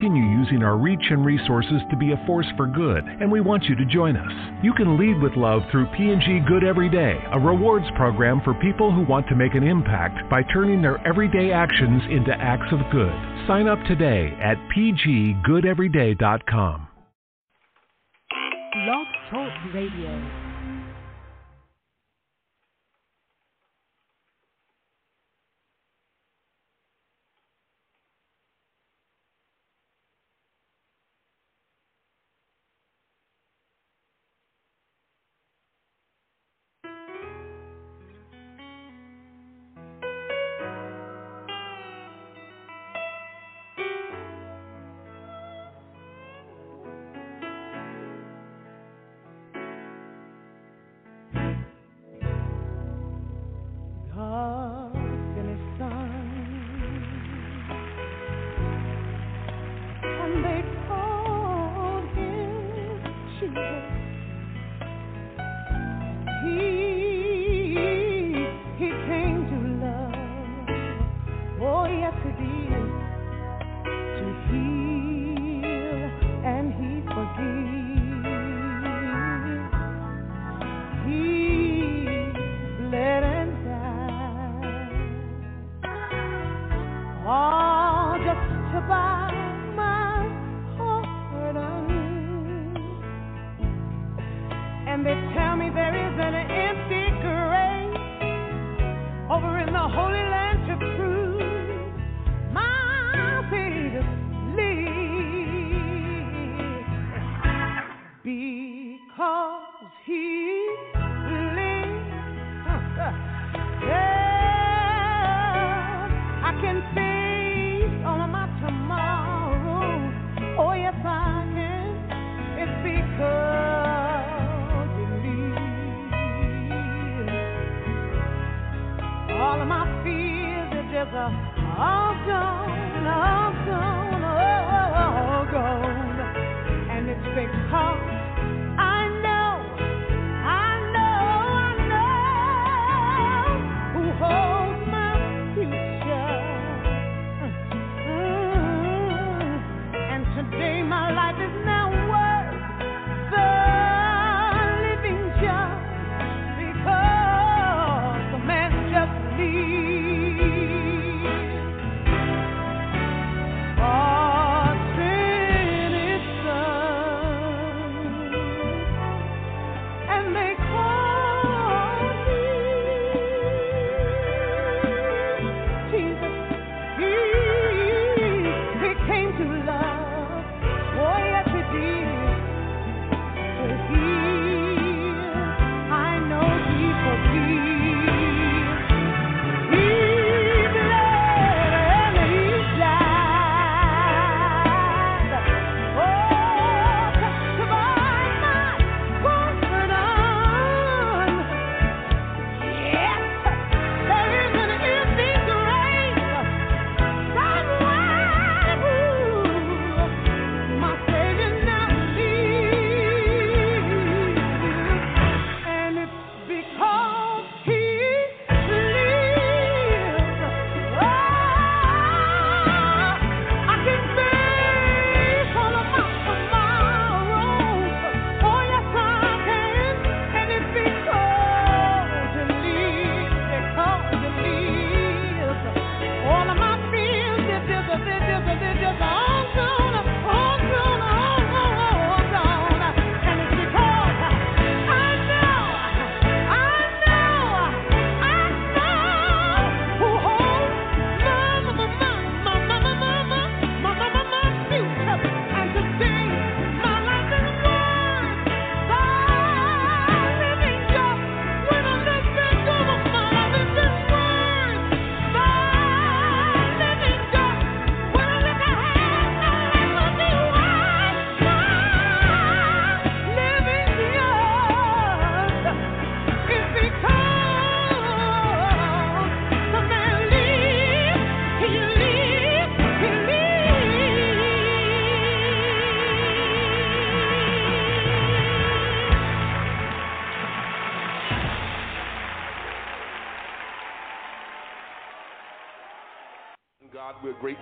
continue using our reach and resources to be a force for good, and we want you to join us. You can lead with love through P&G Good Every Day, a rewards program for people who want to make an impact by turning their everyday actions into acts of good. Sign up today at pggoodeveryday.com. Blog Talk Radio. all gone.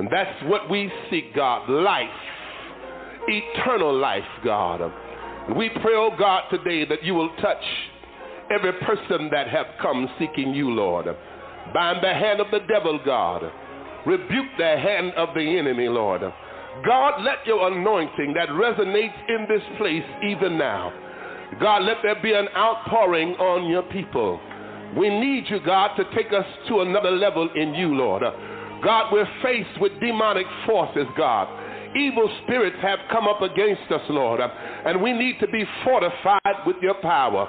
And that's what we seek, God life, eternal life, God. We pray, oh God, today that you will touch every person that have come seeking you, Lord. Bind the hand of the devil, God Rebuke the hand of the enemy, Lord. God, let your anointing that resonates in this place even now. God, let there be an outpouring on your people. We need you, God, to take us to another level in you, Lord. God, we're faced with demonic forces, God. Evil spirits have come up against us, Lord, and we need to be fortified with your power.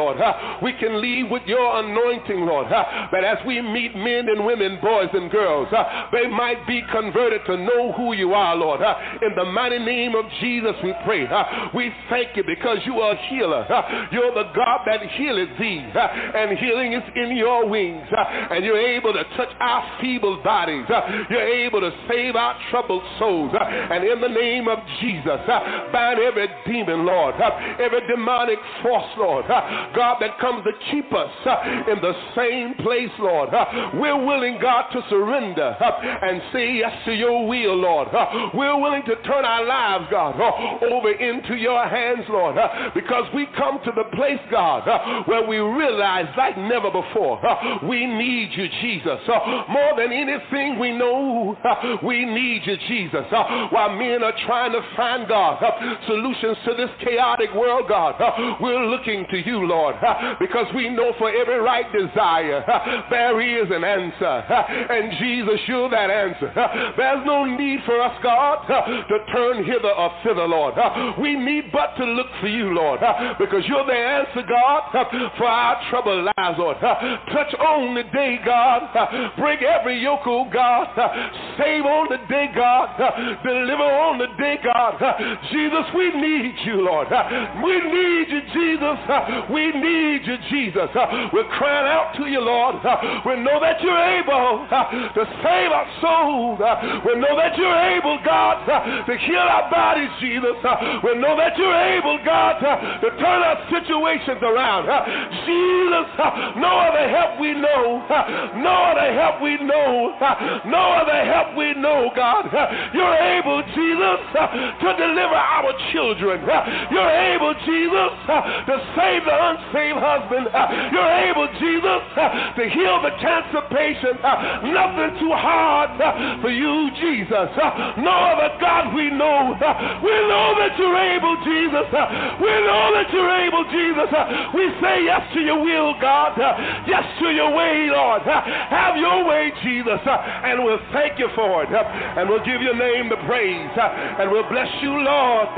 Lord. We can leave with your anointing, Lord, that as we meet men and women, boys and girls, they might be converted to know who you are, Lord. In the mighty name of Jesus, we pray. We thank you because you are a healer. You're the God that healeth thee, and healing is in your wings, and you're able to touch our feeble bodies. You're able to save our troubled souls. And in the name of Jesus, bind every demon, Lord, every demonic force, Lord, God, that comes to keep us uh, in the same place, Lord. Uh, we're willing, God, to surrender uh, and say yes to your will, Lord. Uh, we're willing to turn our lives, God, uh, over into your hands, Lord, uh, because we come to the place, God, where we realize like never before, we need you, Jesus. More than anything we know, we need you, Jesus. While men are trying to find, God, solutions to this chaotic world, God, we're looking to you, Lord. Because we know for every right desire there is an answer. And Jesus, you're that answer. There's no need for us, God, to turn hither or thither, Lord. We need but to look for you, Lord, because you're the answer, God, for our troubled lives, Lord. Touch on the day, God. Break every yoke, oh God. Save on the day, God. Deliver on the day, God. Jesus, we need you, Lord. We need you, Jesus. We we need you, Jesus. Uh, we're crying out to you, Lord. Uh, we know that you're able uh, to save our souls. Uh, we know that you're able, God, uh, to heal our bodies, Jesus. Uh, we know that you're able, God, to turn our situations around. Jesus, no other help we know. No other help we know. No other help we know, God. You're able, Jesus, to deliver our children. You're able, Jesus, to save the unsaved husband. Uh, you're able, Jesus, uh, to heal the cancer patient. Uh, nothing too hard for you, Jesus. No other God we know. We know that you're able, Jesus. We know that you're able, Jesus. We say yes to your will, God. Yes to your way, Lord. Have your way, Jesus. And we'll thank you for it. And we'll give your name the praise. And we'll bless you, Lord.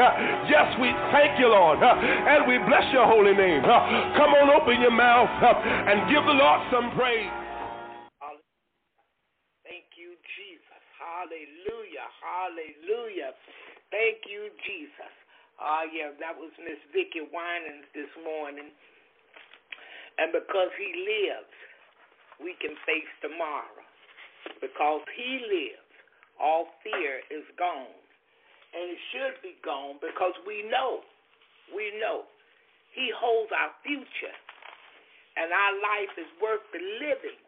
Yes, we thank you, Lord. And we bless your holy name. Come on, open your mouth up and give the Lord some praise. Thank you, Jesus. Hallelujah. Hallelujah. Thank you, Jesus. Oh, uh, yeah, that was Miss Vickie Winans this morning. And because he lives, we can face tomorrow. Because he lives, all fear is gone. And it should be gone because we know, we know he holds our future. And our life is worth the living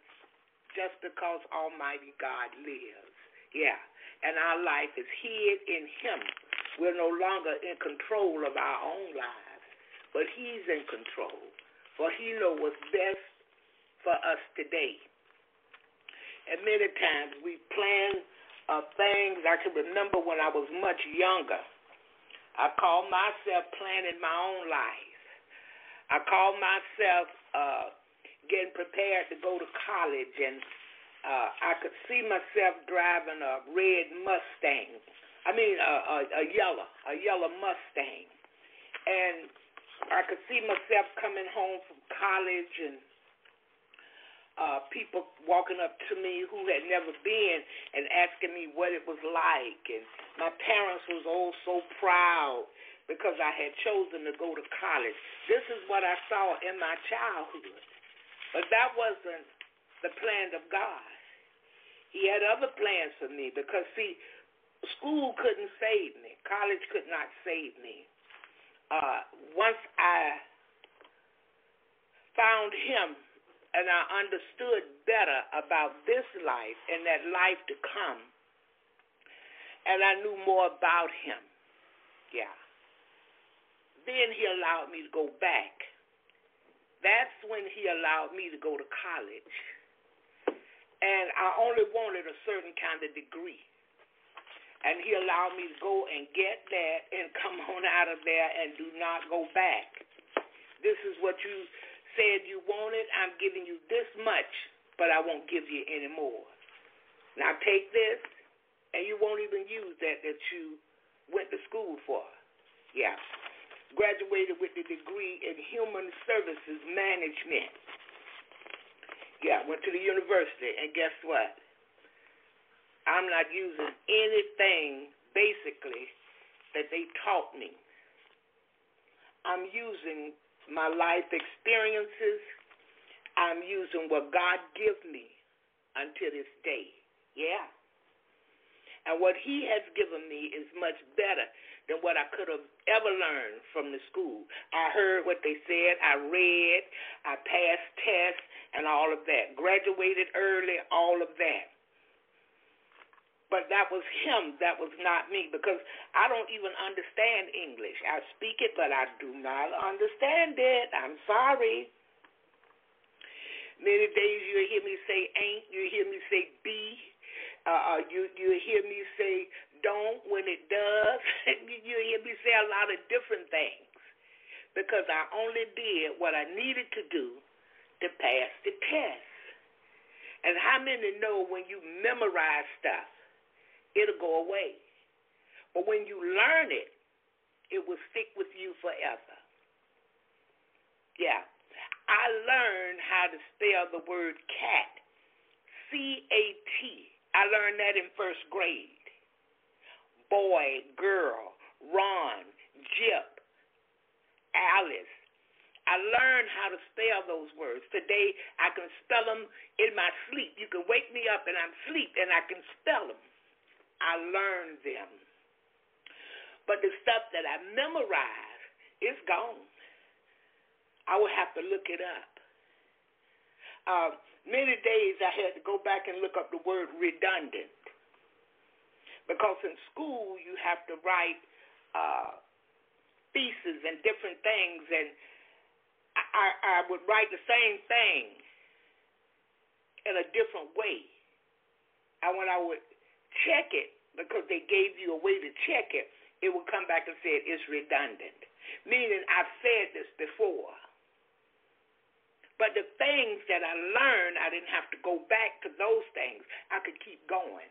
just because Almighty God lives. Yeah. And our life is hid in him. We're no longer in control of our own lives, but he's in control. For he knows what's best for us today. And many times we plan uh, things. I can remember when I was much younger. I called myself planning my own life. I called myself uh, getting prepared to go to college, and uh, I could see myself driving a red Mustang. I mean, a, a, a yellow, a yellow Mustang, and I could see myself coming home from college and uh, people walking up to me who had never been and asking me what it was like. And my parents was all so proud because I had chosen to go to college. This is what I saw in my childhood. But that wasn't the plan of God. He had other plans for me because, see, school couldn't save me, college could not save me. Uh, once I found Him and I understood better about this life and that life to come, and I knew more about Him, yeah, then He allowed me to go back. That's when He allowed me to go to college and I only wanted a certain kind of degree. And he allowed me to go and get that and come on out of there and do not go back. This is what you said you wanted. I'm giving you this much, but I won't give you any more. Now take this, and you won't even use that that you went to school for. Yeah. Graduated with the degree in human services management. Yeah, went to the university, and guess what? I'm not using anything basically that they taught me. I'm using my life experiences. I'm using what God gives me until this day. Yeah. And what He has given me is much better than what I could have ever learned from the school. I heard what they said, I read, I passed tests, and all of that. Graduated early, all of that. But that was him, that was not me, because I don't even understand English. I speak it, but I do not understand it. I'm sorry. Many days you hear me say ain't, you hear me say be, uh, you you hear me say don't when it does. you hear me say a lot of different things because I only did what I needed to do to pass the test. And how many know when you memorize stuff, it'll go away. But when you learn it, it will stick with you forever. Yeah. I learned how to spell the word cat. C A T. I learned that in first grade. Boy, girl, Ron, Jip, Alice, I learned how to spell those words. Today, I can spell them in my sleep. You can wake me up and I'm asleep and I can spell them. I learned them. But the stuff that I memorized is gone. I will have to look it up. Uh, many days I had to go back and look up the word redundant. Because in school, you have to write uh, theses and different things. And I, I would write the same thing in a different way. And when I would check it, because they gave you a way to check it, it would come back and say it's redundant, meaning I've said this before. But the things that I learned, I didn't have to go back to those things. I could keep going.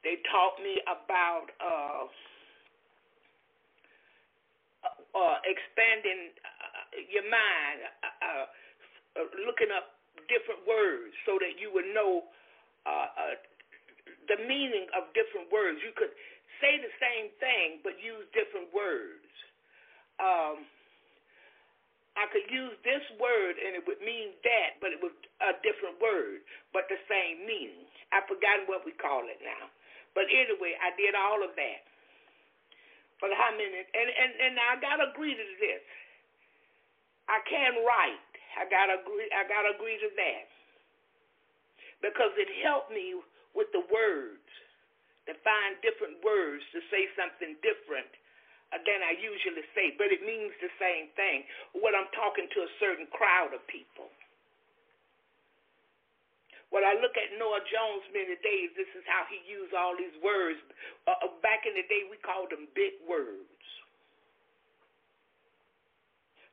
They taught me about uh, uh, expanding uh, your mind, uh, uh, looking up different words so that you would know uh, the meaning of different words. You could say the same thing but use different words. Um, I could use this word and it would mean that, but it was a different word, but the same meaning. I've forgotten what we call it now. But anyway, I did all of that. For how many? And and and I gotta agree to this. I can write. I gotta agree. I gotta agree to that because it helped me with the words to find different words to say something different than I usually say, but it means the same thing when I'm talking to a certain crowd of people. When I look at Noah Jones many days, this is how he used all these words. Uh, uh, back in the day, we called them big words.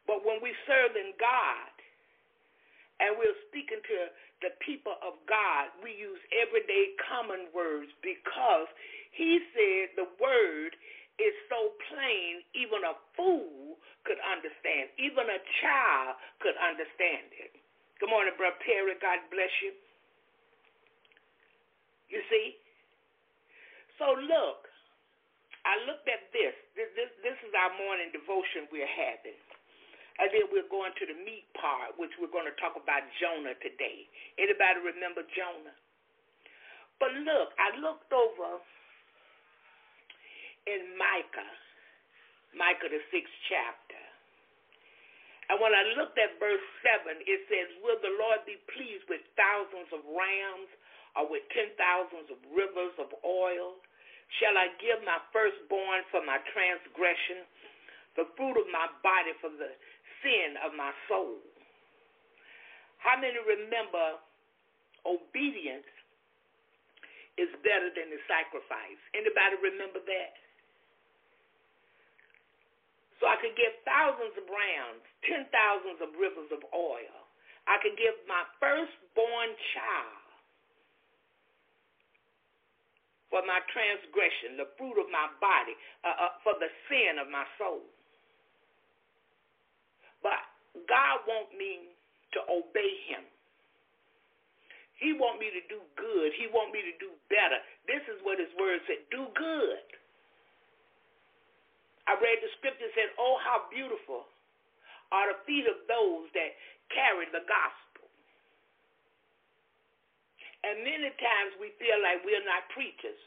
But when we serve in God and we're speaking to the people of God, we use everyday common words because he said the word is so plain, even a fool could understand. Even a child could understand it. Good morning, Brother Perry. God bless you. You see? So look, I looked at this. This, this, this is our morning devotion we're having. And then we're going to the meat part, which we're going to talk about Jonah today. Anybody remember Jonah? But look, I looked over in Micah, Micah the sixth chapter. And when I looked at verse 7, it says, Will the Lord be pleased with thousands of rams or with ten thousands of rivers of oil? Shall I give my firstborn for my transgression, the fruit of my body for the sin of my soul? How many remember obedience is better than the sacrifice? Anybody remember that? So I could give thousands of rams, ten thousands of rivers of oil. I could give my firstborn child for my transgression, the fruit of my body, uh, uh, for the sin of my soul. But God wants me to obey him. He want me to do good. He want me to do better. This is what his word said, do good. I read the scripture said, Oh, how beautiful are the feet of those that carry the gospel. And many times we feel like we're not preachers.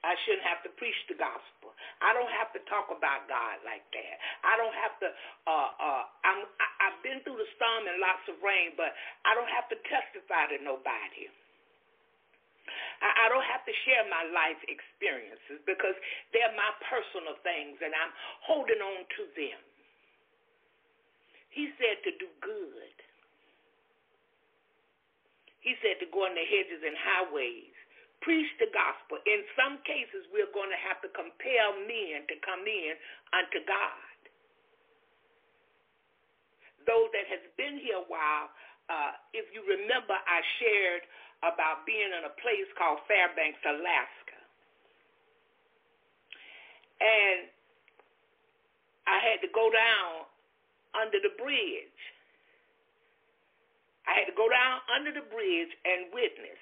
I shouldn't have to preach the gospel. I don't have to talk about God like that. I don't have to. Uh, uh, I'm, I, I've been through the storm and lots of rain, but I don't have to testify to nobody. I, I don't have to share my life experiences because they're my personal things and I'm holding on to them. He said to do good. He said to go in the hedges and highways, preach the gospel. In some cases, we're going to have to compel men to come in unto God. Those that has been here a while, uh, if you remember, I shared about being in a place called Fairbanks, Alaska. And I had to go down under the bridge. I had to go down under the bridge and witness.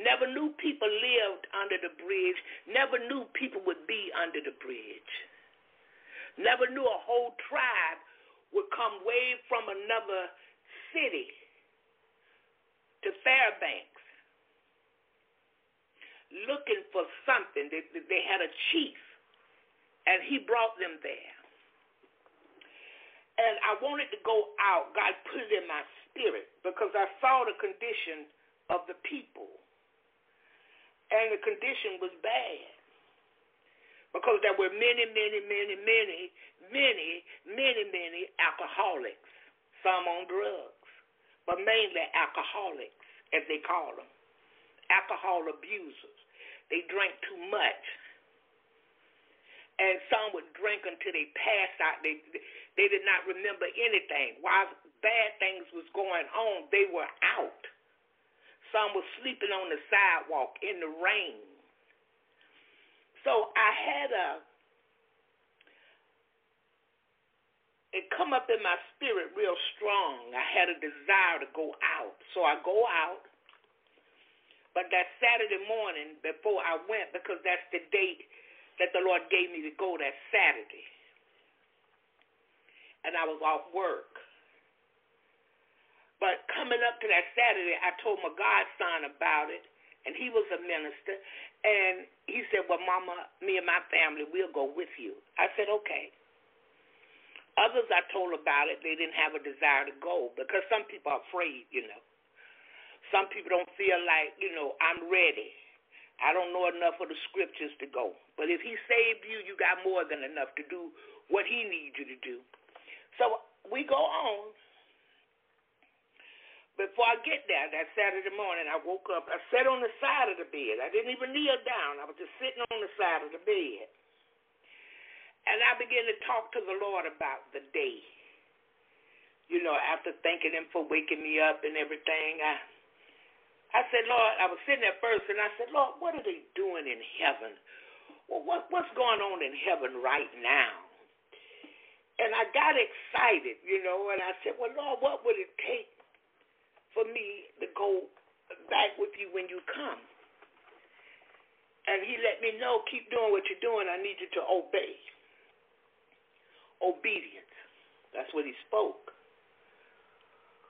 Never knew people lived under the bridge. Never knew people would be under the bridge. Never knew a whole tribe would come way from another city to Fairbanks looking for something. They, they had a chief, and he brought them there. And I wanted to go out. God put it in my spirit because I saw the condition of the people. And the condition was bad. because there were many, many, many, many, many, many, many alcoholics, some on drugs, but mainly alcoholics, as they call them, alcohol abusers. They drank too much. And some would drink until they passed out. They they did not remember anything. While bad things was going on, they were out. Some were sleeping on the sidewalk in the rain. So I had a it come up in my spirit real strong. I had a desire to go out. So I go out. But that Saturday morning before I went, because that's the date that the Lord gave me to go that Saturday. And I was off work. But coming up to that Saturday, I told my godson about it, and he was a minister. And he said, Well, Mama, me and my family, we'll go with you. I said, Okay. Others I told about it, they didn't have a desire to go because some people are afraid, you know. Some people don't feel like, you know, I'm ready. I don't know enough of the scriptures to go. But if he saved you, you got more than enough to do what he needs you to do. So we go on. Before I get there, that Saturday morning, I woke up. I sat on the side of the bed. I didn't even kneel down. I was just sitting on the side of the bed. And I began to talk to the Lord about the day. You know, after thanking Him for waking me up and everything, I I said, Lord, I was sitting there first, and I said, Lord, what are they doing in heaven? Well, what, what's going on in heaven right now? And I got excited, you know, and I said, Well, Lord, what would it take for me to go back with you when you come? And he let me know, keep doing what you're doing. I need you to obey obedience. That's what he spoke.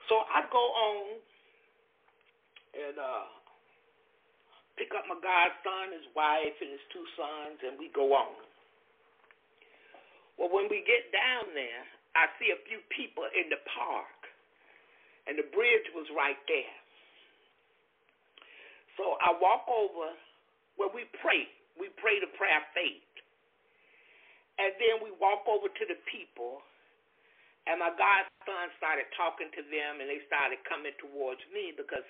So I go on and uh, pick up my godson, his wife, and his two sons, and we go on. Well, when we get down there, I see a few people in the park, and the bridge was right there. So I walk over where we pray. We pray the prayer of faith. And then we walk over to the people, and my godson started talking to them, and they started coming towards me because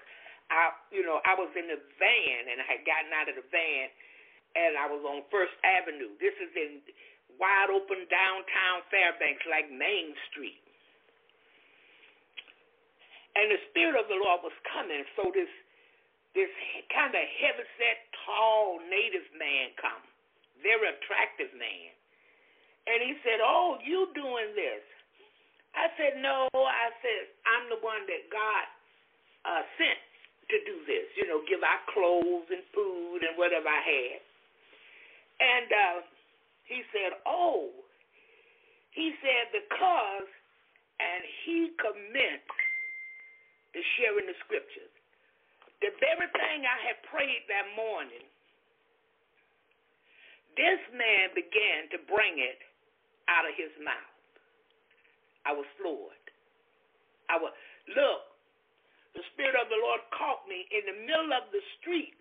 I, you know, I was in the van, and I had gotten out of the van, and I was on First Avenue. This is in wide open downtown Fairbanks, like Main Street. And the Spirit of the Lord was coming, so this this kind of heavy set, tall native man come, very attractive man. And he said, Oh, you doing this. I said, No, I said, I'm the one that God uh, sent to do this, you know, give out clothes and food and whatever I had. And uh, he said, Oh, he said, because, and he commenced to sharing the scriptures. The very thing I had prayed that morning, this man began to bring it out of his mouth. I was floored. I was look, the Spirit of the Lord caught me in the middle of the street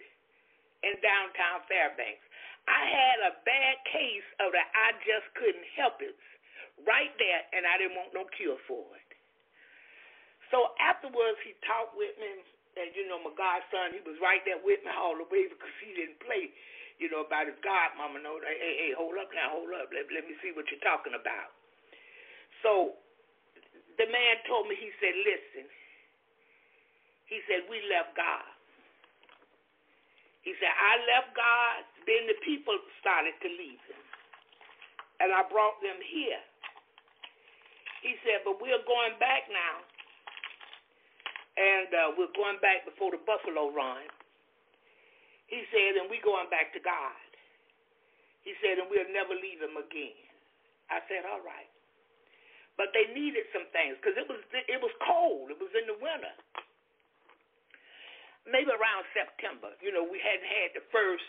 in downtown Fairbanks. I had a bad case of the I just couldn't help it right there, and I didn't want no cure for it. So afterwards, he talked with me, and you know, my godson, he was right there with me all the way because he didn't play you know, about his godmama. No, hey, hey, hold up now, hold up. Let, let me see what you're talking about. So the man told me, he said, listen. He said, we left God. He said, I left God, then the people started to leave him. And I brought them here. He said, but we're going back now. And uh, we're going back before the buffalo run. He said, and we going back to God. He said, and we'll never leave him again. I said, all right. But they needed some things because it was it was cold. It was in the winter. Maybe around September. You know, we hadn't had the first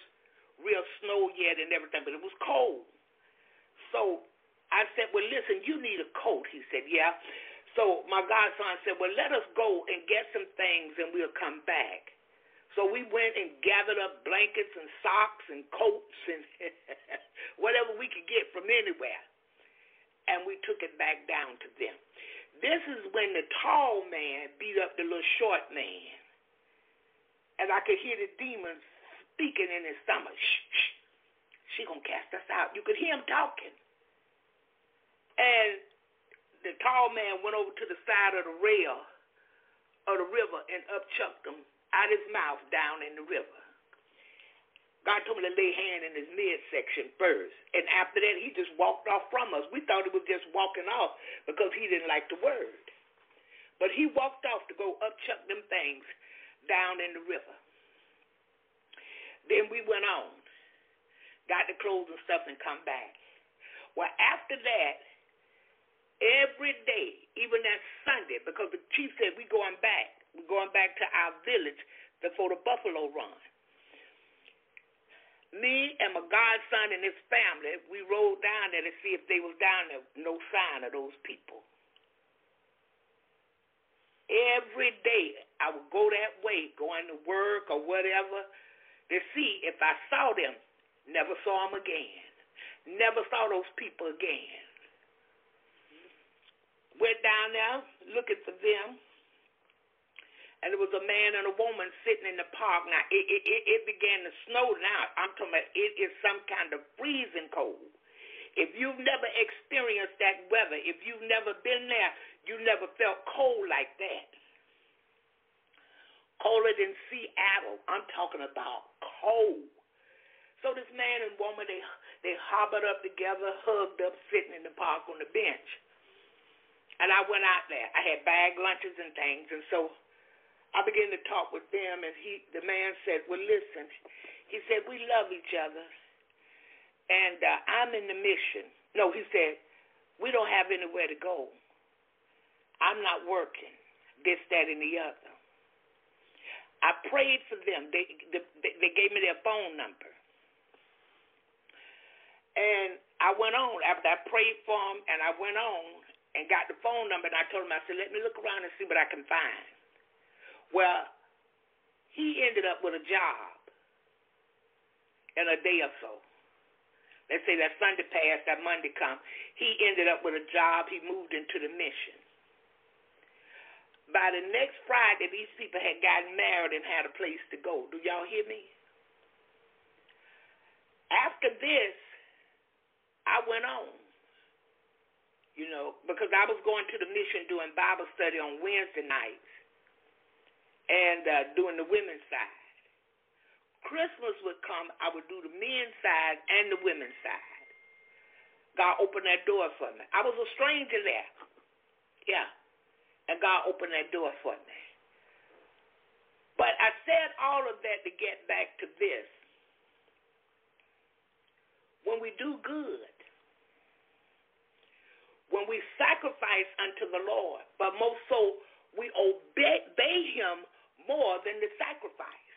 real snow yet and everything, but it was cold. So I said, well, listen, you need a coat. He said, yeah. So my godson said, well, let us go and get some things and we'll come back. So we went and gathered up blankets and socks and coats and whatever we could get from anywhere. And we took it back down to them. This is when the tall man beat up the little short man. And I could hear the demons speaking in his stomach. Shh, shh. She gonna cast us out. You could hear him talking. And the tall man went over to the side of the rail of the river and upchucked him out his mouth down in the river. God told me to lay hand in his midsection first. And after that, he just walked off from us. We thought he was just walking off because he didn't like the word. But he walked off to go upchuck them things down in the river. Then we went on, got the clothes and stuff, and come back. Well, after that, every day, even that Sunday, because the chief said we going back, going back to our village before the buffalo run. Me and my godson and his family, we rode down there to see if they was down there. No sign of those people. Every day I would go that way, going to work or whatever, to see if I saw them. Never saw them again. Never saw those people again. Went down there looking for them and there was a man and a woman sitting in the park. Now it, it, it began to snow. Now I'm talking about it is some kind of freezing cold. If you've never experienced that weather, if you've never been there, you never felt cold like that. Colder than Seattle. I'm talking about cold. So this man and woman they they hobbled up together, hugged up, sitting in the park on the bench. And I went out there. I had bag lunches and things, and so I began to talk with them, and he, the man said, "Well, listen," he said, "We love each other, and uh, I'm in the mission." No, he said, "We don't have anywhere to go. I'm not working. This, that, and the other." I prayed for them. They, they, they gave me their phone number. And I went on after I prayed for them, and I went on and got the phone number, and I told them, I said, let me look around and see what I can find. Well, he ended up with a job in a day or so. Let's say that Sunday passed, that Monday come. He ended up with a job. He moved into the mission. By the next Friday, these people had gotten married and had a place to go. Do y'all hear me? After this, I went on. You know, because I was going to the mission doing Bible study on Wednesday nights and uh, doing the women's side. Christmas would come, I would do the men's side and the women's side. God opened that door for me. I was a stranger there. Yeah. And God opened that door for me. But I said all of that to get back to this. When we do good, when we sacrifice unto the Lord, but most so we obey, obey Him more than the sacrifice.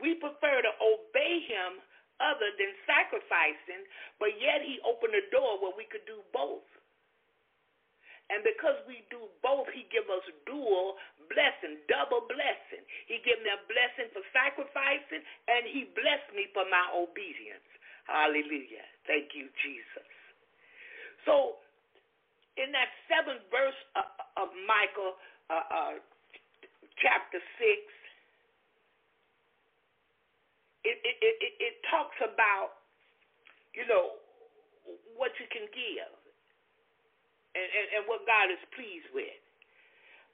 We prefer to obey him other than sacrificing, but yet he opened a door where we could do both. And because we do both, he give us dual blessing, double blessing. He give me a blessing for sacrificing, and he blessed me for my obedience. Hallelujah. Thank you, Jesus. So, in that seventh verse of, of Micah, uh, uh, chapter 6, it, it, it, it talks about, you know, what you can give and, and, and what God is pleased with.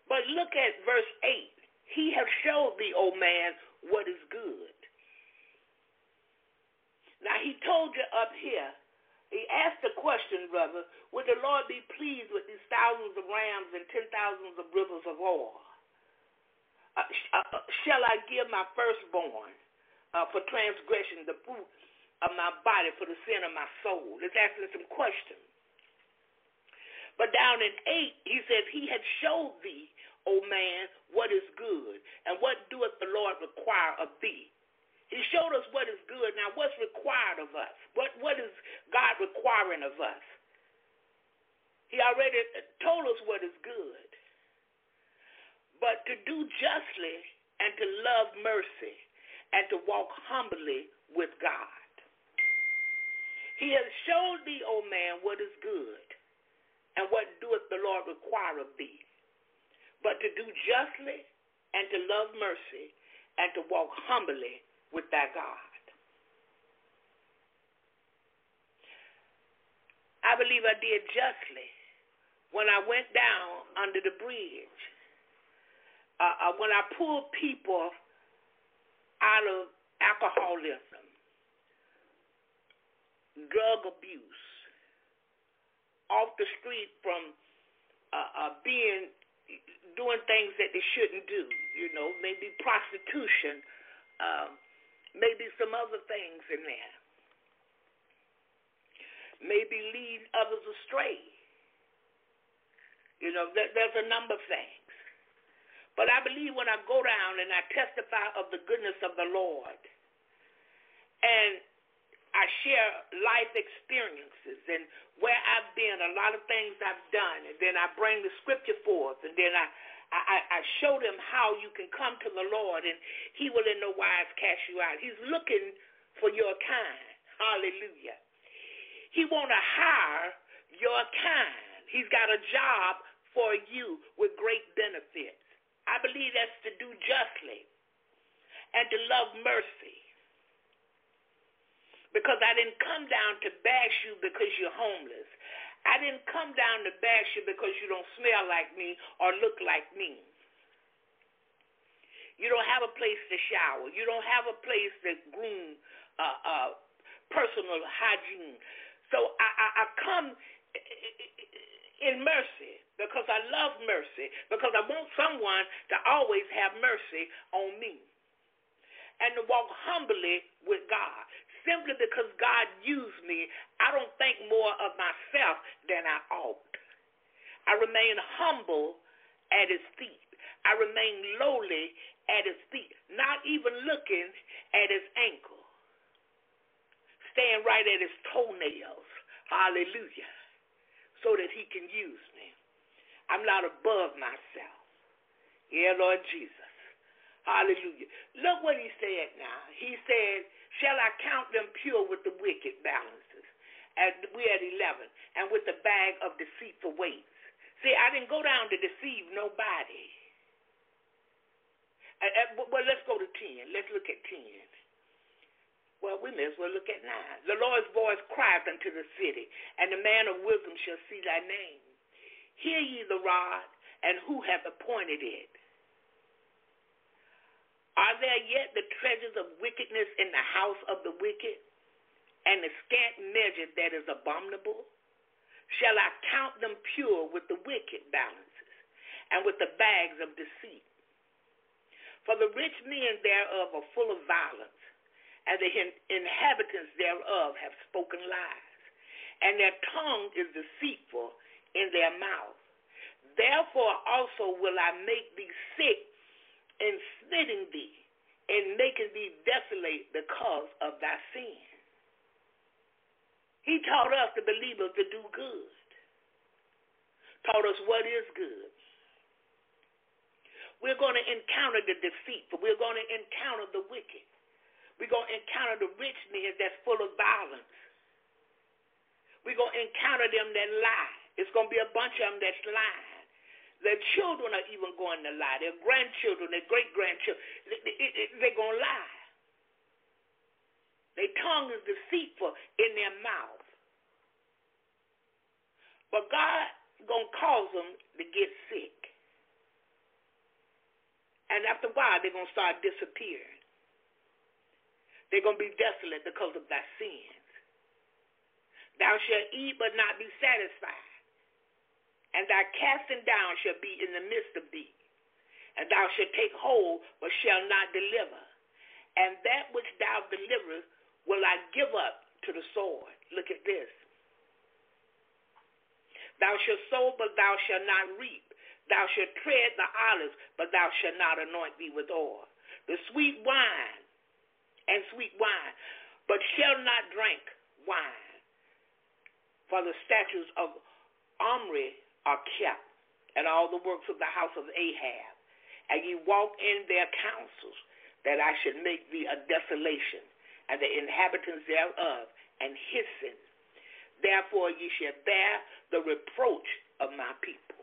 But look at verse 8. He has showed thee, O man, what is good. Now, he told you up here, he asked the question, brother, would the Lord be pleased with these thousands of rams and ten thousands of rivers of oil? Shall I give my firstborn uh, for transgression, the fruit of my body for the sin of my soul? It's asking some questions. But down in 8, he says, He had showed thee, O man, what is good, and what doeth the Lord require of thee. He showed us what is good. Now, what's required of us? What, what is God requiring of us? He already told us what is good. But to do justly and to love mercy and to walk humbly with God. He has showed thee, O man, what is good, and what doeth the Lord require of thee, but to do justly, and to love mercy, and to walk humbly with thy God. I believe I did justly when I went down under the bridge. Uh, uh, when I pulled people out of alcoholism, drug abuse, off the street from uh, uh, being doing things that they shouldn't do. You know, maybe prostitution, uh, maybe some other things in there. Maybe lead others astray. You know, there, there's a number of things. But I believe when I go down and I testify of the goodness of the Lord, and I share life experiences and where I've been, a lot of things I've done, and then I bring the scripture forth, and then I, I, I show them how you can come to the Lord, and He will in no wise cast you out. He's looking for your kind. Hallelujah. He want to hire your kind. He's got a job for you with great benefits. I believe that's to do justly and to love mercy. Because I didn't come down to bash you because you're homeless. I didn't come down to bash you because you don't smell like me or look like me. You don't have a place to shower. You don't have a place to groom uh, uh, personal hygiene. So I, I, I come in mercy because I love mercy, because I want someone to always have mercy on me. And to walk humbly with God. Simply because God used me, I don't think more of myself than I ought. I remain humble at his feet. I remain lowly at his feet, not even looking at his ankle. Staying right at his toenails. Hallelujah. So that he can use me. I'm not above myself. Yeah, Lord Jesus. Hallelujah. Look what he said now. He said, Shall I count them pure with the wicked balances? And we're at 11. And with the bag of deceitful weights. See, I didn't go down to deceive nobody. well, let's go to 10. Let's look at 10. Well, we may as well look at 9. The Lord's voice cried unto the city, and the man of wisdom shall see thy name. Hear ye the rod, and who hath appointed it? Are there yet the treasures of wickedness in the house of the wicked, and the scant measure that is abominable? Shall I count them pure with the wicked balances, and with the bags of deceit? For the rich men thereof are full of violence, and the inhabitants thereof have spoken lies, and their tongue is deceitful in their mouth. Therefore also will I make thee sick in smitten thee and making thee desolate because of thy sin. He taught us, the believers, to do good. Taught us what is good. We're going to encounter the deceitful. We're going to encounter the wicked. We're going to encounter the rich men that's full of violence. We're going to encounter them that lie. It's going to be a bunch of them that's lying. Their children are even going to lie. Their grandchildren, their great grandchildren, they're going to lie. Their tongue is deceitful in their mouth. But God going to cause them to get sick. And after a while, they're going to start disappearing. They're going to be desolate because of thy sins. Thou shalt eat but not be satisfied and thy casting down shall be in the midst of thee. And thou shalt take hold, but shall not deliver. And that which thou deliverest will I give up to the sword. Look at this. Thou shalt sow, but thou shalt not reap. Thou shalt tread the olives, but thou shalt not anoint thee with oil. The sweet wine and sweet wine, but shall not drink wine. For the statutes of Omri are kept, and all the works of the house of Ahab, and ye walk in their counsels, that I should make thee a desolation, and the inhabitants thereof and hissing. Therefore ye shall bear the reproach of my people.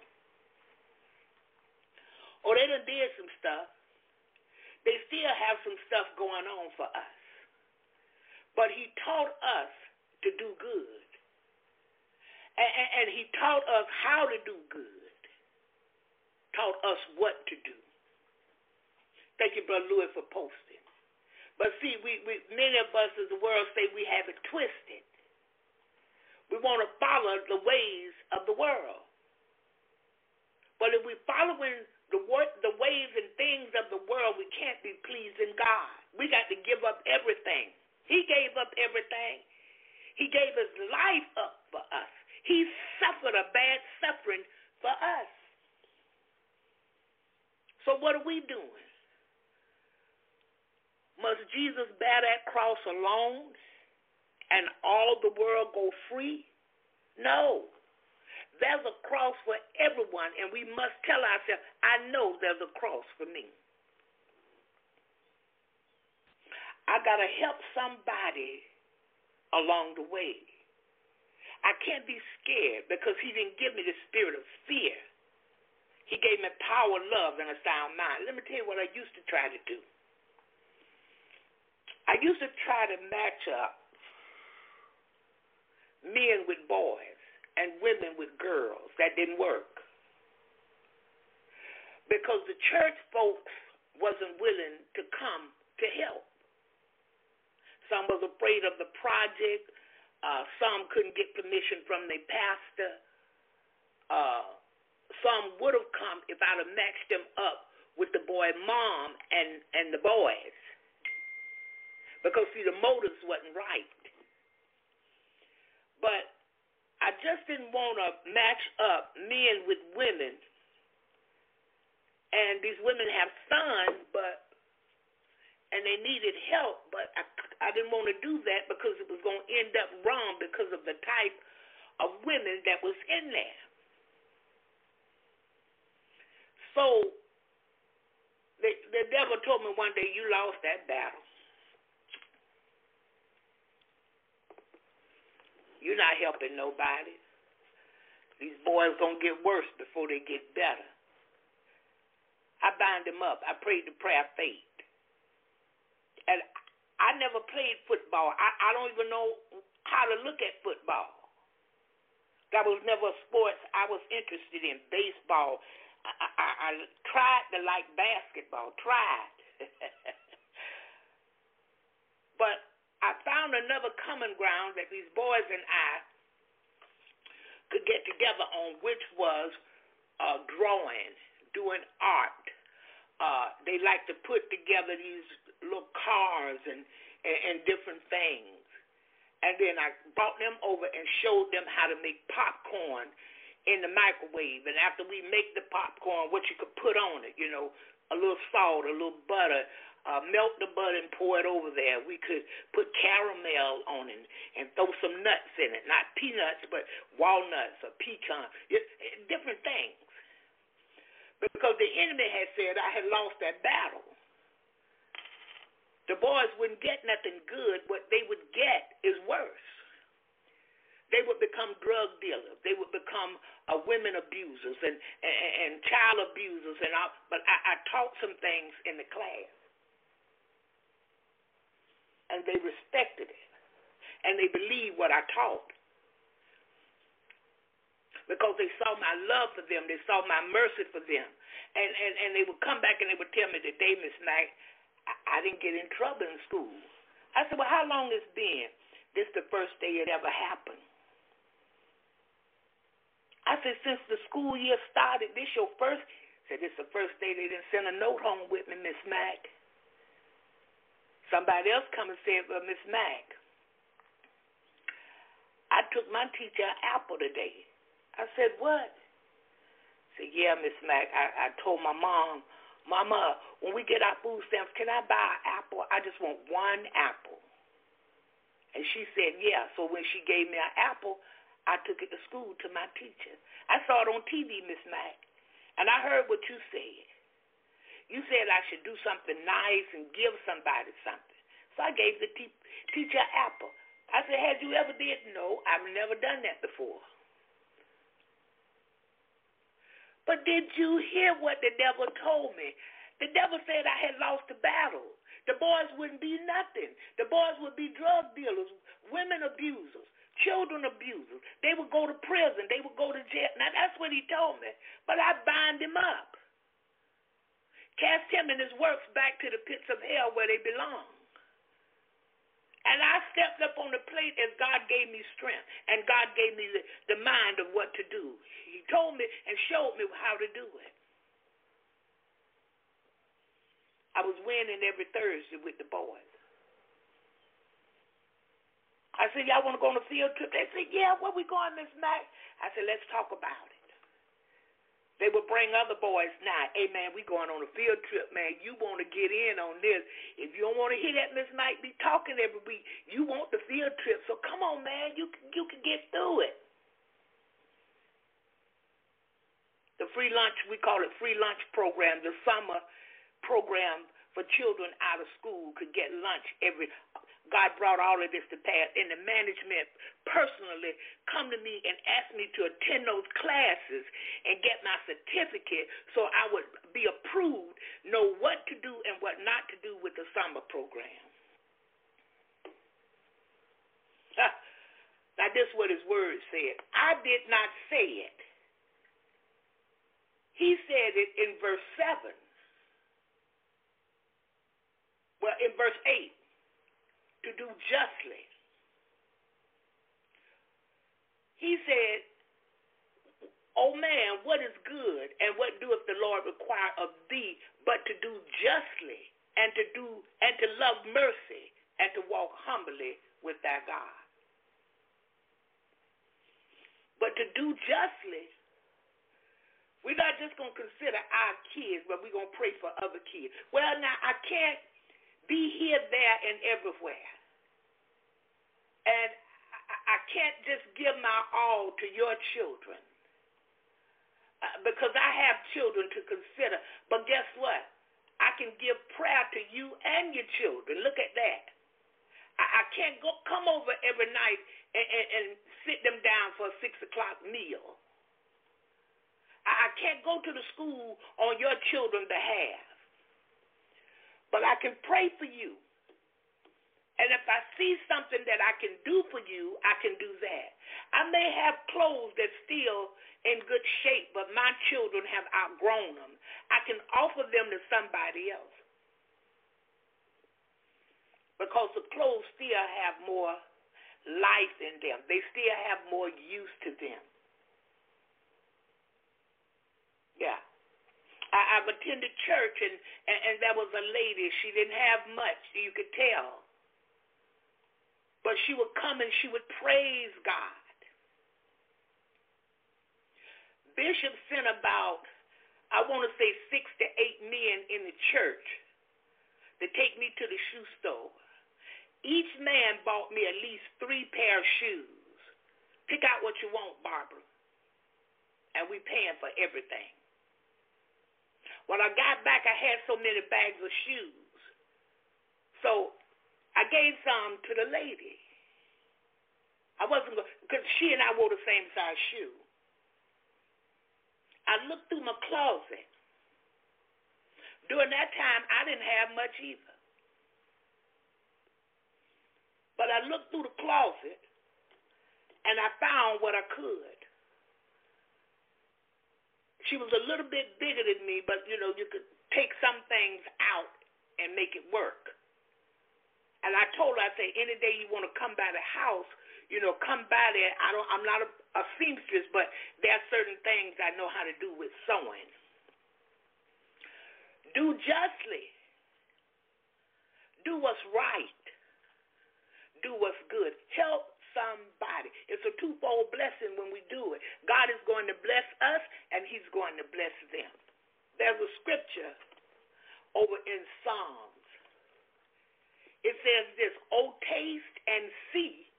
Oh, they done did some stuff. They still have some stuff going on for us. But he taught us to do good. And, and, he taught us how to do good. Taught us what to do. Thank you, Brother Louis, for posting. But see, we, we many of us as the world say we have it twisted. We want to follow the ways of the world. But if we're following the the ways and things of the world, we can't be pleasing God. We got to give up everything. He gave up everything. He gave his life up for us. He suffered a bad suffering for us. So what are we doing? Must Jesus bear that cross alone and all the world go free? No. There's a cross for everyone, and we must tell ourselves, I know there's a cross for me. I got to help somebody along the way. I can't be scared because he didn't give me the spirit of fear. He gave me power, love, and a sound mind. Let me tell you what I used to try to do. I used to try to match up men with boys and women with girls. That didn't work. Because the church folks wasn't willing to come to help. Some was afraid of the project. Uh, some couldn't get permission from their pastor. Uh, some would have come if I'd have matched them up with the boy mom and, and the boys because see the motives wasn't right. But I just didn't want to match up men with women. And these women have sons, but and they needed help, but I, I didn't want to do that because it was going to end up wrong because of the type of women that was in there. So the, the devil told me one day, you lost that battle. You're not helping nobody. These boys gonna get worse before they get better. I bind them up. I prayed the prayer of faith. And I never played football. I, I don't even know how to look at football. That was never sports I was interested in. Baseball. I, I, I tried to like basketball. Tried. but I found another common ground that these boys and I could get together on, which was uh, drawing, doing art. Uh, they like to put together these little cars and, and, and different things. And then I brought them over and showed them how to make popcorn in the microwave. And after we make the popcorn, what you could put on it, you know, a little salt, a little butter, uh, melt the butter and pour it over there. We could put caramel on it and throw some nuts in it, not peanuts, but walnuts or pecan, different things. Because the enemy had said I had lost that battle. The boys wouldn't get nothing good. What they would get is worse. They would become drug dealers. They would become uh, women abusers and, and, and child abusers. And all. But I, I taught some things in the class and they respected it. And they believed what I taught. Because they saw my love for them, they saw my mercy for them. And and, and they would come back and they would tell me today, Miss Mack, I, didn't get in trouble in school. I said, Well, how long it's been? This the first day it ever happened. I said, since the school year started, this your first I said, this the first day they didn't send a note home with me, Miss Mack. Somebody else come and said, well, Miss Mack, I took my teacher an apple today. I said, what? I said, yeah, Miss Mack, I, I told my mom, Mama, when we get our food stamps, can I buy an apple? I just want one apple. And she said, yeah. So when she gave me an apple, I took it to school to my teacher. I saw it on TV, Miss Mack, and I heard what you said. you said I should do something nice and give somebody something. So I gave the te- teacher an apple. I said, Had you ever did? No, I've never done that before. But did you hear what the devil told me? The devil said I had lost the battle. The boys wouldn't be nothing. The boys would be drug dealers, women abusers, children abusers. They would go to prison. They would go to jail. Now, that's what he told me. But I bind him up. Cast him and his works back to the pits of hell where they belong. And I stepped up on the plate as God gave me strength and God gave me the, the mind of what to do. He told me and showed me how to do it. I was winning every Thursday with the boys. I said, Y'all want to go on a field trip? They said, Yeah, where we going, Miss Mac? I said, Let's talk about it. They would bring other boys now. Hey man, we going on a field trip, man. You want to get in on this. If you don't want to hear that Miss Knight be talking every week, you want the field trip. So come on, man. You you can get through it. The free lunch, we call it free lunch program, the summer program for children out of school could get lunch every God brought all of this to pass. And the management personally come to me and ask me to attend those classes and get my certificate so I would be approved, know what to do and what not to do with the summer program. Now, this is what his word said. I did not say it. He said it in verse 7. Well, in verse 8 to do justly. He said, O man, what is good, and what doeth the Lord require of thee, but to do justly, and to do and to love mercy, and to walk humbly with thy God. But to do justly, we're not just going to consider our kids, but we're going to pray for other kids. Well, now, I can't be here, there, and everywhere. And I, can't just give my all to your children uh, because I have children to consider. But guess what? I can give prayer to you and your children. Look at that. I, can't go come over every night and, and, and sit them down for a six o'clock meal. I, I can't go to the school on your children's behalf. But I can pray for you and if I see something that I can do for you, I can do that. I may have clothes that's still in good shape, but my children have outgrown them. I can offer them to somebody else. Because the clothes still have more life in them, they still have more use to them. Yeah. I, I've attended church, and, and, and there was a lady. She didn't have much, you could tell but she would come and she would praise God. Bishop sent about, I want to say, six to eight men in the church to take me to the shoe store. Each man bought me at least three pair of shoes. Pick out what you want, Barbara. And we paying for everything. When I got back, I had so many bags of shoes. So I gave some to the lady. I wasn't because she and I wore the same size shoe. I looked through my closet. During that time, I didn't have much either. But I looked through the closet and I found what I could. She was a little bit bigger than me, but you know, you could take some things out and make it work. And I told her, I said, any day you want to come by the house, you know, come by there. I don't. I'm not a, a seamstress, but there are certain things I know how to do with sewing. Do justly. Do what's right. Do what's good. Help somebody. It's a twofold blessing when we do it. God is going to bless us, and He's going to bless them. There's a scripture over in Psalms it says this, Oh, taste and see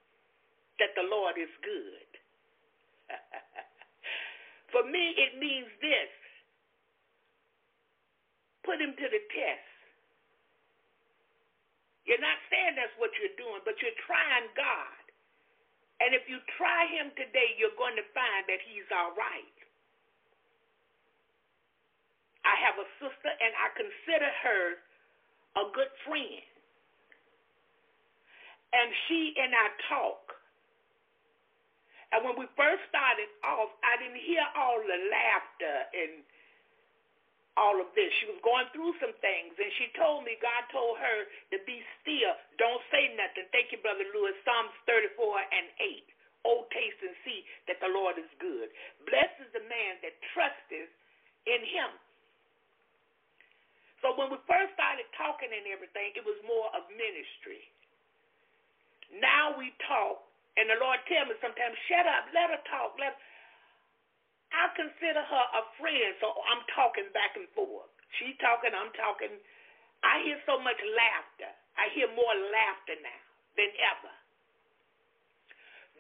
that the Lord is good. For me, it means this put him to the test. You're not saying that's what you're doing, but you're trying God. And if you try him today, you're going to find that he's all right. I have a sister, and I consider her a good friend. And she and I talk. And when we first started off, I didn't hear all the laughter and all of this. She was going through some things, and she told me, God told her to be still. Don't say nothing. Thank you, Brother Lewis. Psalms 34 and 8. Oh, taste and see that the Lord is good. Blessed is the man that trusteth in him. So when we first started talking and everything, it was more of ministry. Now we talk, and the Lord tell me sometimes, shut up, let her talk. Let I consider her a friend, so I'm talking back and forth. She talking, I'm talking. I hear so much laughter. I hear more laughter now than ever.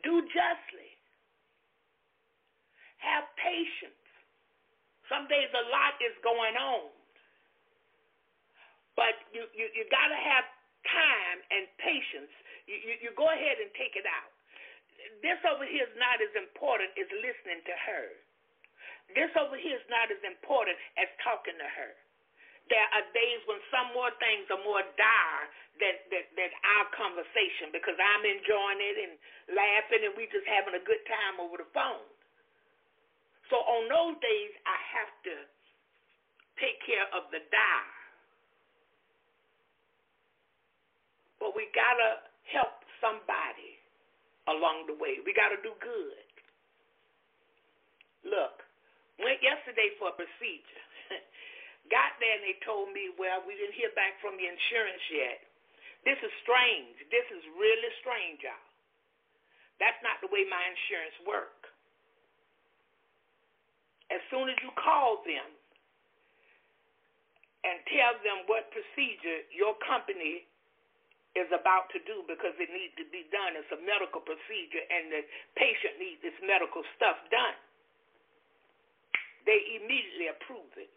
Do justly. Have patience. Some days a lot is going on. But you, you, you got to have time and patience. You, you, go ahead and take it out. This over here is not as important as listening to her. This over here is not as important as talking to her. There are days when some more things are more dire than, than, than our conversation because I'm enjoying it and laughing and we just having a good time over the phone. So on those days, I have to take care of the dire. But we got to help somebody along the way. We got to do good. Look, went yesterday for a procedure. Got there and they told me, well, we didn't hear back from the insurance yet. This is strange. This is really strange, y'all. That's not the way my insurance work. As soon as you call them and tell them what procedure your company is about to do because it needs to be done. It's a medical procedure and the patient needs this medical stuff done. They immediately approve it.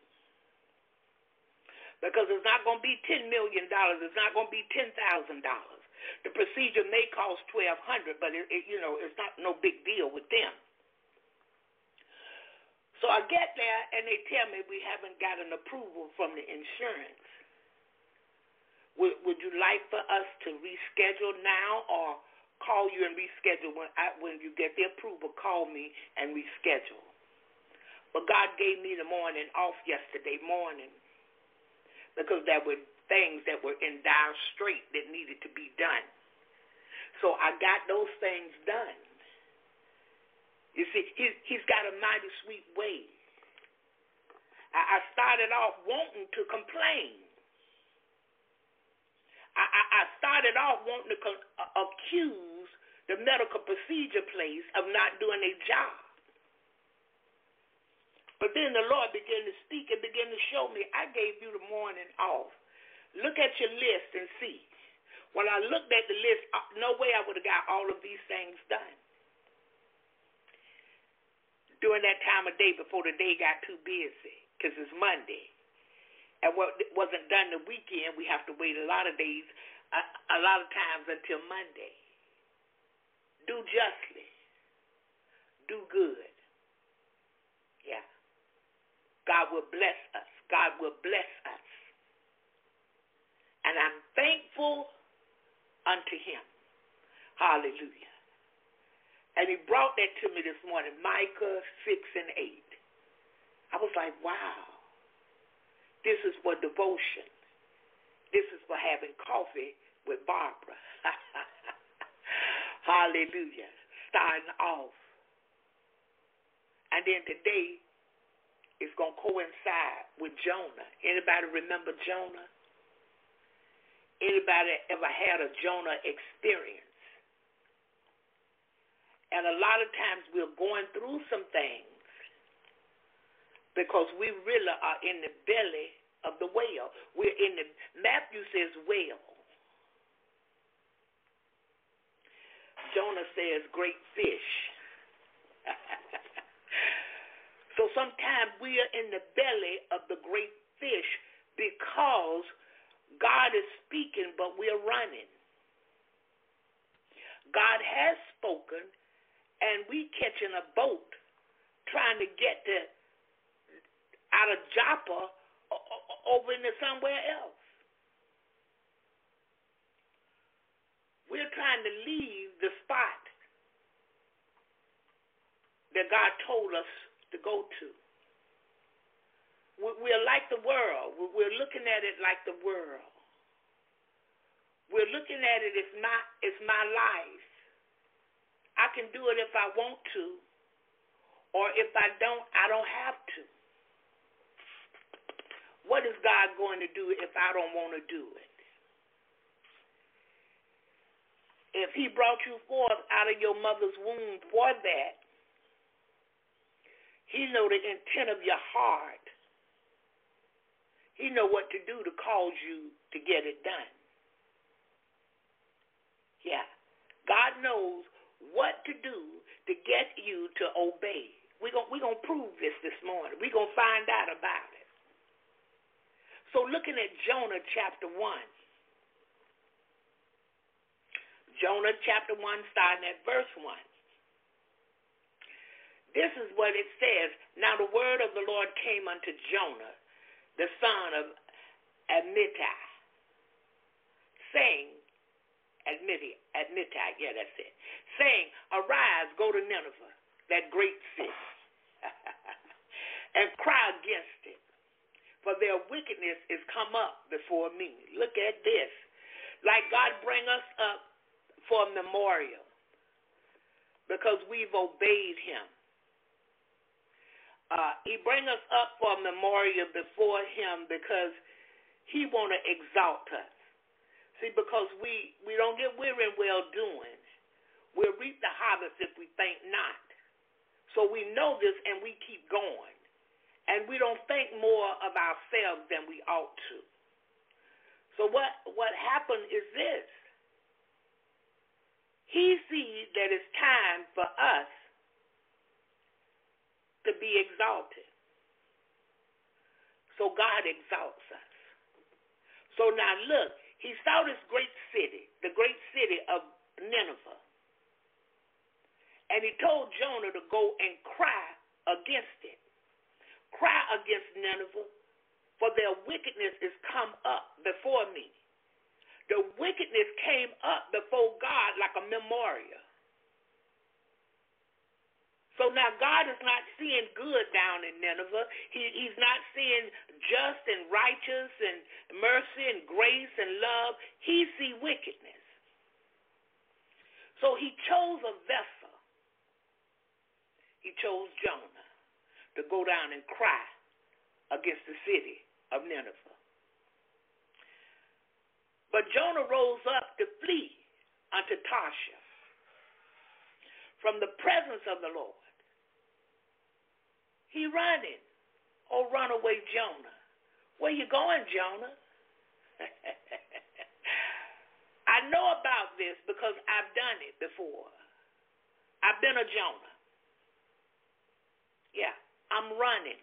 Because it's not going to be $10 million. It's not going to be $10,000. The procedure may cost 1200 but it, it, you know, it's not no big deal with them. So I get there and they tell me we haven't got an approval from the insurance. Would, would you like for us to reschedule now or call you and reschedule when I, when you get the approval? Call me and reschedule. But God gave me the morning off yesterday morning because there were things that were in dire strait that needed to be done. So I got those things done. You see, he's, he's got a mighty sweet way. I, I started off wanting to complain. I, I, started off wanting to co- uh, accuse the medical procedure place of not doing their job. But then the Lord began to speak and began to show me, I gave you the morning off. Look at your list and see. When I looked at the list, uh, no way I would have got all of these things done. During that time of day before the day got too busy, because it's Monday. And what wasn't done the weekend, we have to wait a lot of days, a, a lot of times until Monday. Do justly. Do good. Yeah. God will bless us. God will bless us. And I'm thankful unto him. Hallelujah. And he brought that to me this morning, Micah 6 and 8. I was like, wow. This is for devotion. This is for having coffee with Barbara. Hallelujah. Starting off. And then today, is going to coincide with Jonah. Anybody remember Jonah? Anybody ever had a Jonah experience? And a lot of times we're going through some things because we really are in the belly of the whale. We're in the Matthew says whale. Jonah says great fish. So sometimes we are in the belly of the great fish because God is speaking, but we're running. God has spoken, and we catching a boat trying to get to out of Joppa over into somewhere else. We're trying to leave the spot that God told us to go to. We're like the world. We're looking at it like the world. We're looking at it as my it's my life. I can do it if I want to, or if I don't, I don't have to. What is God going to do if I don't want to do it? If He brought you forth out of your mother's womb for that, He know the intent of your heart. He know what to do to cause you to get it done. Yeah. God knows what to do to get you to obey. We're going we're gonna prove this this morning. We're going to find out about. So, looking at Jonah chapter 1. Jonah chapter 1, starting at verse 1. This is what it says. Now, the word of the Lord came unto Jonah, the son of Amittai, saying, Admittai, Admittai, yeah, that's it, saying, Arise, go to Nineveh, that great city, and cry against it, for their wickedness is come up before me. Look at this. Like God bring us up for a memorial because we've obeyed him. Uh, he bring us up for a memorial before him because he want to exalt us. See, because we, we don't get weary in well doing. We'll reap the harvest if we think not. So we know this and we keep going. And we don't think more of ourselves than we ought to. So what, what happened is this. He sees that it's time for us to be exalted. So God exalts us. So now look, he saw this great city, the great city of Nineveh. And he told Jonah to go and cry against it. Cry against Nineveh, for their wickedness is come up before me. The wickedness came up before God like a memorial. So now God is not seeing good down in Nineveh. He, he's not seeing just and righteous and mercy and grace and love. He see wickedness. So he chose a vessel. He chose Jonah to go down and cry against the city of Nineveh. But Jonah rose up to flee unto Tarshish from the presence of the Lord. He running. Oh, runaway Jonah. Where you going, Jonah? I know about this because I've done it before. I've been a Jonah. Yeah, I'm running.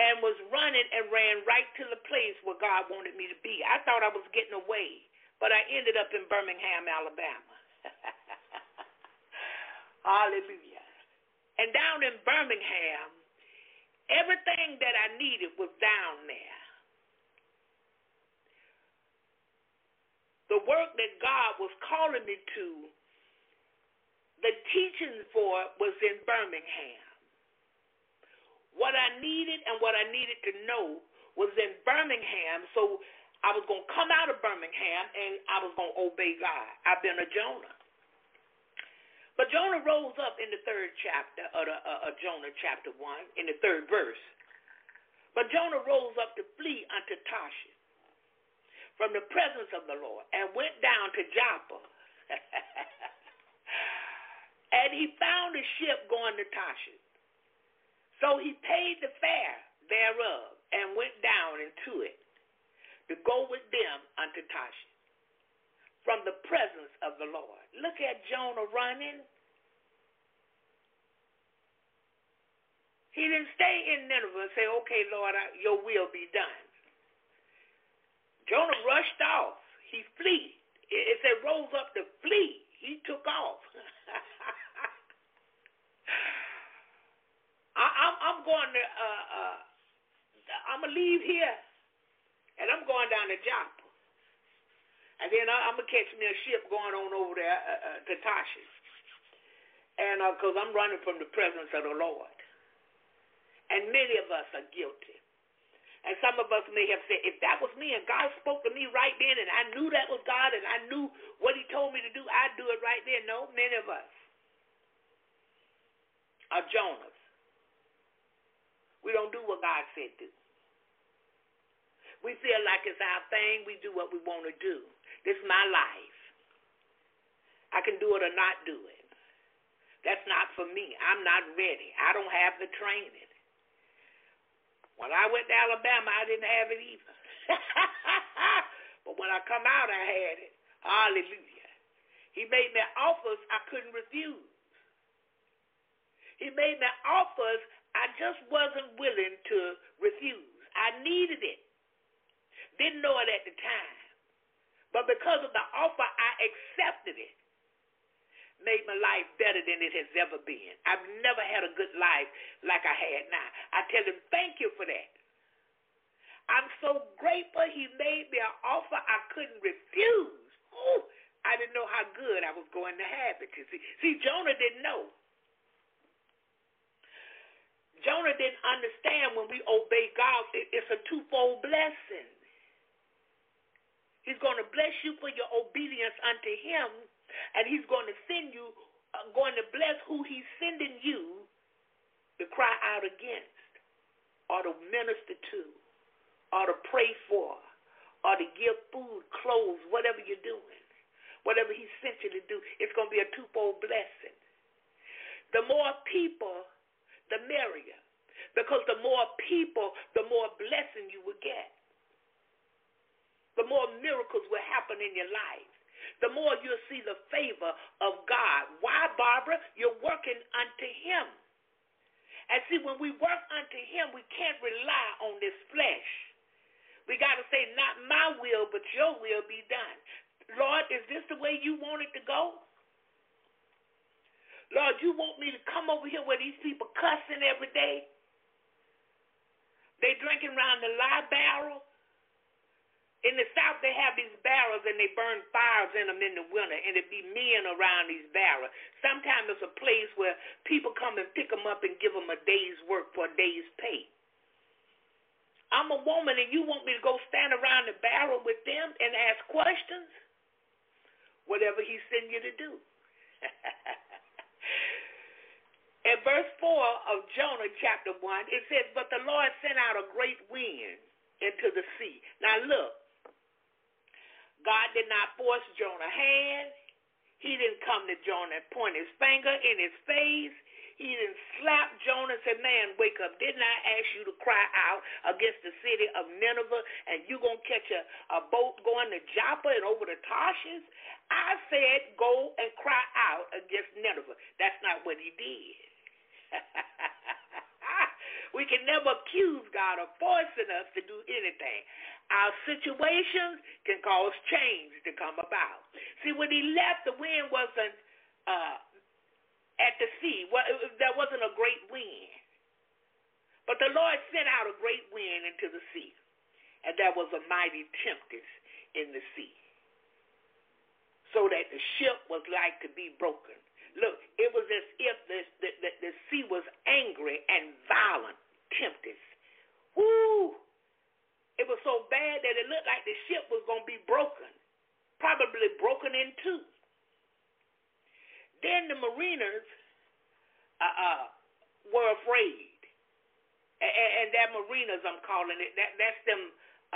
And was running and ran right to the place where God wanted me to be. I thought I was getting away, but I ended up in Birmingham, Alabama. Hallelujah. And down in Birmingham, everything that I needed was down there. The work that God was calling me to, the teaching for it was in Birmingham. What I needed and what I needed to know was in Birmingham, so I was going to come out of Birmingham and I was going to obey God. I've been a Jonah. But Jonah rose up in the third chapter of, the, uh, of Jonah chapter 1, in the third verse. But Jonah rose up to flee unto Tarshish from the presence of the Lord and went down to Joppa. and he found a ship going to Tarshish. So he paid the fare thereof and went down into it to go with them unto Tarshish from the presence of the Lord. Look at Jonah running. He didn't stay in Nineveh and say, okay, Lord, I, your will be done. Jonah rushed off. He flee. It said rose up to flee. He took off. I, I'm, I'm going to, uh, uh, I'm to leave here, and I'm going down to Joppa. And then I, I'm to catch me a ship going on over there uh, uh, to Tarshish. And because uh, I'm running from the presence of the Lord. And many of us are guilty. And some of us may have said, if that was me and God spoke to me right then and I knew that was God and I knew what he told me to do, I'd do it right then. No, many of us are Jonahs. We don't do what God said do. We feel like it's our thing. We do what we want to do. This is my life. I can do it or not do it. That's not for me. I'm not ready. I don't have the training. When I went to Alabama, I didn't have it either. but when I come out, I had it. Hallelujah. He made me offers I couldn't refuse. He made me offers I just wasn't willing to refuse. I needed it. Didn't know it at the time. But because of the offer, I accepted it. Made my life better than it has ever been. I've never had a good life like I had now. I tell him, thank you for that. I'm so grateful he made me an offer I couldn't refuse. Ooh, I didn't know how good I was going to have it. See, see Jonah didn't know. Jonah didn't understand when we obey God, it's a twofold blessing. He's going to bless you for your obedience unto him, and he's going to send you, uh, going to bless who he's sending you to cry out against, or to minister to, or to pray for, or to give food, clothes, whatever you're doing, whatever he sent you to do. It's going to be a twofold blessing. The more people the merrier. Because the more people, the more blessing you will get. The more miracles will happen in your life. The more you'll see the favor of God. Why, Barbara? You're working unto Him. And see, when we work unto Him, we can't rely on this flesh. We got to say, not my will, but your will be done. Lord, is this the way you want it to go? Lord, you want me to come over here where these people cussing every day? They drinking around the lie barrel. In the South, they have these barrels and they burn fires in them in the winter, and it be men around these barrels. Sometimes it's a place where people come and pick them up and give them a day's work for a day's pay. I'm a woman, and you want me to go stand around the barrel with them and ask questions? Whatever he send you to do. In verse 4 of Jonah chapter 1, it says, But the Lord sent out a great wind into the sea. Now look, God did not force Jonah's hand. He didn't come to Jonah and point his finger in his face. He didn't slap Jonah and say, Man, wake up. Didn't I ask you to cry out against the city of Nineveh and you going to catch a, a boat going to Joppa and over to Tarshish? I said, Go and cry out against Nineveh. That's not what he did. we can never accuse God of forcing us to do anything. Our situations can cause change to come about. See, when he left, the wind wasn't uh, at the sea. Well, there wasn't a great wind. But the Lord sent out a great wind into the sea, and there was a mighty tempest in the sea, so that the ship was like to be broken. Look, it was as if the, the, the, the sea was angry and violent, tempest. Woo! It was so bad that it looked like the ship was going to be broken, probably broken in two. Then the mariners uh, uh, were afraid. And, and that mariners, I'm calling it, that, that's them,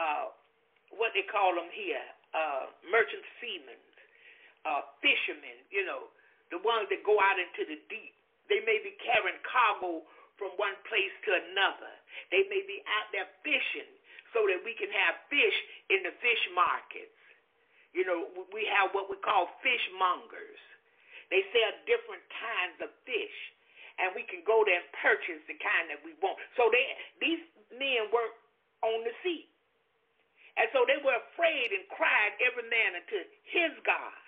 uh, what they call them here, uh, merchant seamen, uh, fishermen, you know, the ones that go out into the deep. They may be carrying cargo from one place to another. They may be out there fishing so that we can have fish in the fish markets. You know, we have what we call fishmongers. They sell different kinds of fish. and we can go there and purchase the kind that we want. So they these men work on the sea. And so they were afraid and cried every man unto his God.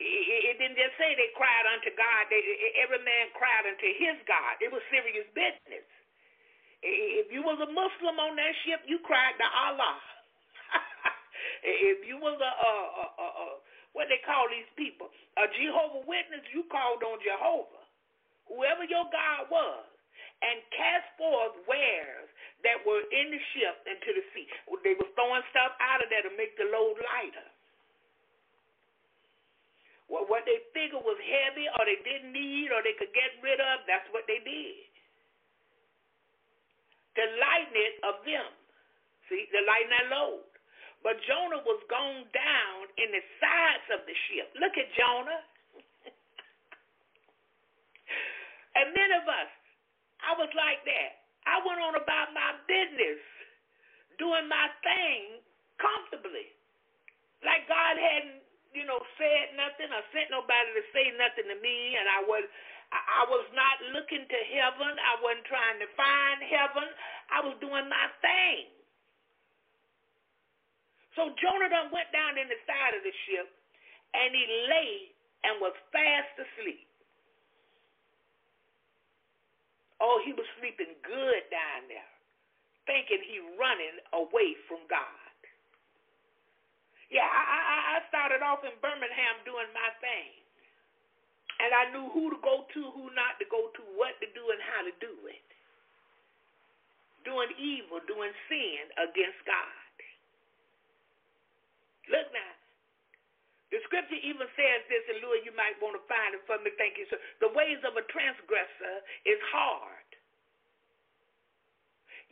It, didn't just say they cried unto God. They, every man cried unto his God. It was serious business. If you was a Muslim on that ship, you cried to Allah. if you was a, a, a, a, a what they call these people, a Jehovah Witness, you called on Jehovah, whoever your God was, and cast forth wares that were in the ship into the sea. They were throwing stuff out of there to make the load lighter. What they figured was heavy or they didn't need or they could get rid of, that's what they did. To lighten it of them. See, to lighten that load. But Jonah was gone down in the sides of the ship. Look at Jonah. and many of us, I was like that. I went on about my business, doing my thing comfortably. Like God hadn't, you know, said nothing or sent nobody to say nothing to me, and I was I was not looking to heaven. I wasn't trying to find heaven. I was doing my thing. So Jonah done went down in the side of the ship, and he lay and was fast asleep. Oh, he was sleeping good down there, thinking he running away from God. Yeah, I, I, I started off in Birmingham doing my thing. And I knew who to go to, who not to go to, what to do, and how to do it. Doing evil, doing sin against God. Look now. The scripture even says this, and Louis, you might want to find it for me. Thank you, sir. The ways of a transgressor is hard.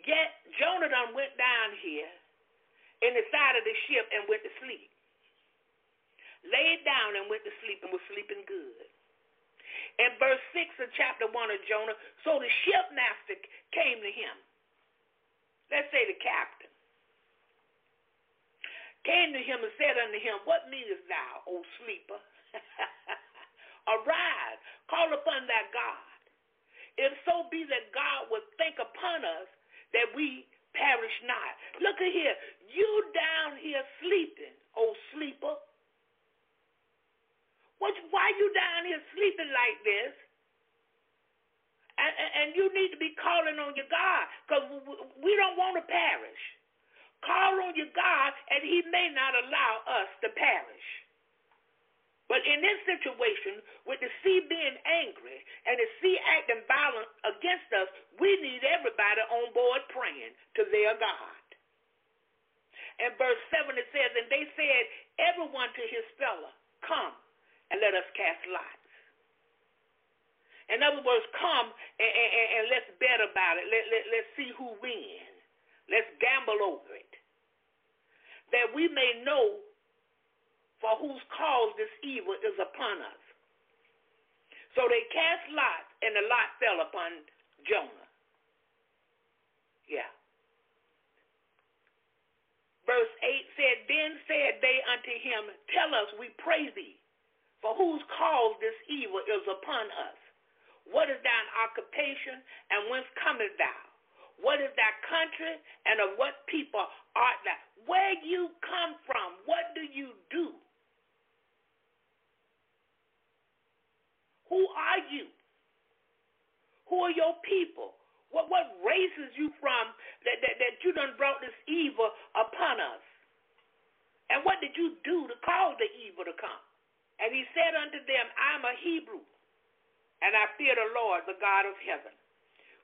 Yet Jonah done went down here in the side of the ship and went to sleep. Laid down and went to sleep and was sleeping good. In verse 6 of chapter 1 of Jonah, so the shipmaster came to him. Let's say the captain came to him and said unto him, What meanest thou, O sleeper? Arise, call upon thy God. If so be that God would think upon us that we perish not. Look at here. You down here sleeping, O sleeper. What, why you down here sleeping like this? And, and you need to be calling on your God because we don't want to perish. Call on your God, and He may not allow us to perish. But in this situation, with the sea being angry and the sea acting violent against us, we need everybody on board praying to their God. And verse 7 it says, And they said, Everyone to his fellow, come and let us cast lots. In other words, come and, and, and let's bet about it. Let, let, let's see who wins. Let's gamble over it. That we may know for whose cause this evil is upon us. So they cast lots, and the lot fell upon Jonah. Yeah. Verse 8 said, Then said they unto him, Tell us, we pray thee, for whose cause this evil is upon us. What is thine occupation, and whence comest thou? What is thy country, and of what people art thou? Where you come from? What do you do? Who are you? Who are your people? What what races you from that, that, that you done brought this evil upon us? And what did you do to cause the evil to come? And he said unto them, I'm a Hebrew, and I fear the Lord, the God of heaven,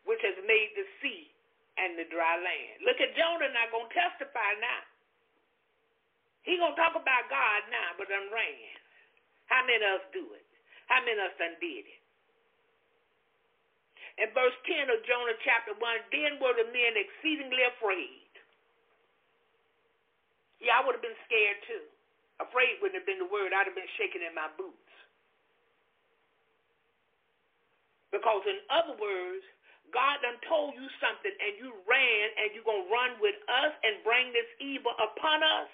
which has made the sea and the dry land. Look at Jonah now going to testify now. He going to talk about God now, but done ran. How many of us do it? How many of us done did it? In verse 10 of Jonah chapter 1, then were the men exceedingly afraid. Yeah, I would have been scared too. Afraid wouldn't have been the word. I'd have been shaking in my boots. Because in other words, God done told you something and you ran and you're going to run with us and bring this evil upon us.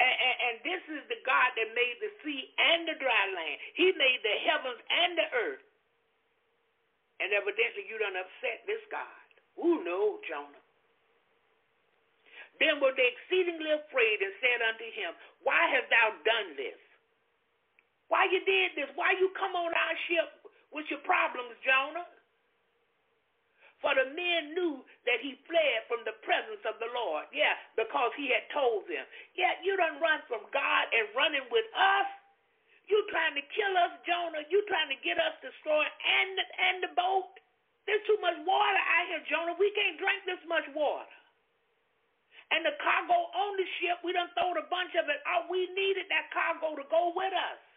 And, and, and, this is the God that made the sea and the dry land. He made the heavens and the earth. And evidently you done upset this God. Who knows, Jonah? Then were they exceedingly afraid and said unto him, Why hast thou done this? Why you did this? Why you come on our ship with your problems, Jonah? For the men knew that he fled from the presence of the Lord. Yeah, because he had told them. Yeah, you done run from God and running with us. You trying to kill us, Jonah. You trying to get us destroyed and, and the boat. There's too much water out here, Jonah. We can't drink this much water. And the cargo on the ship, we done throwed a bunch of it out. We needed that cargo to go with us.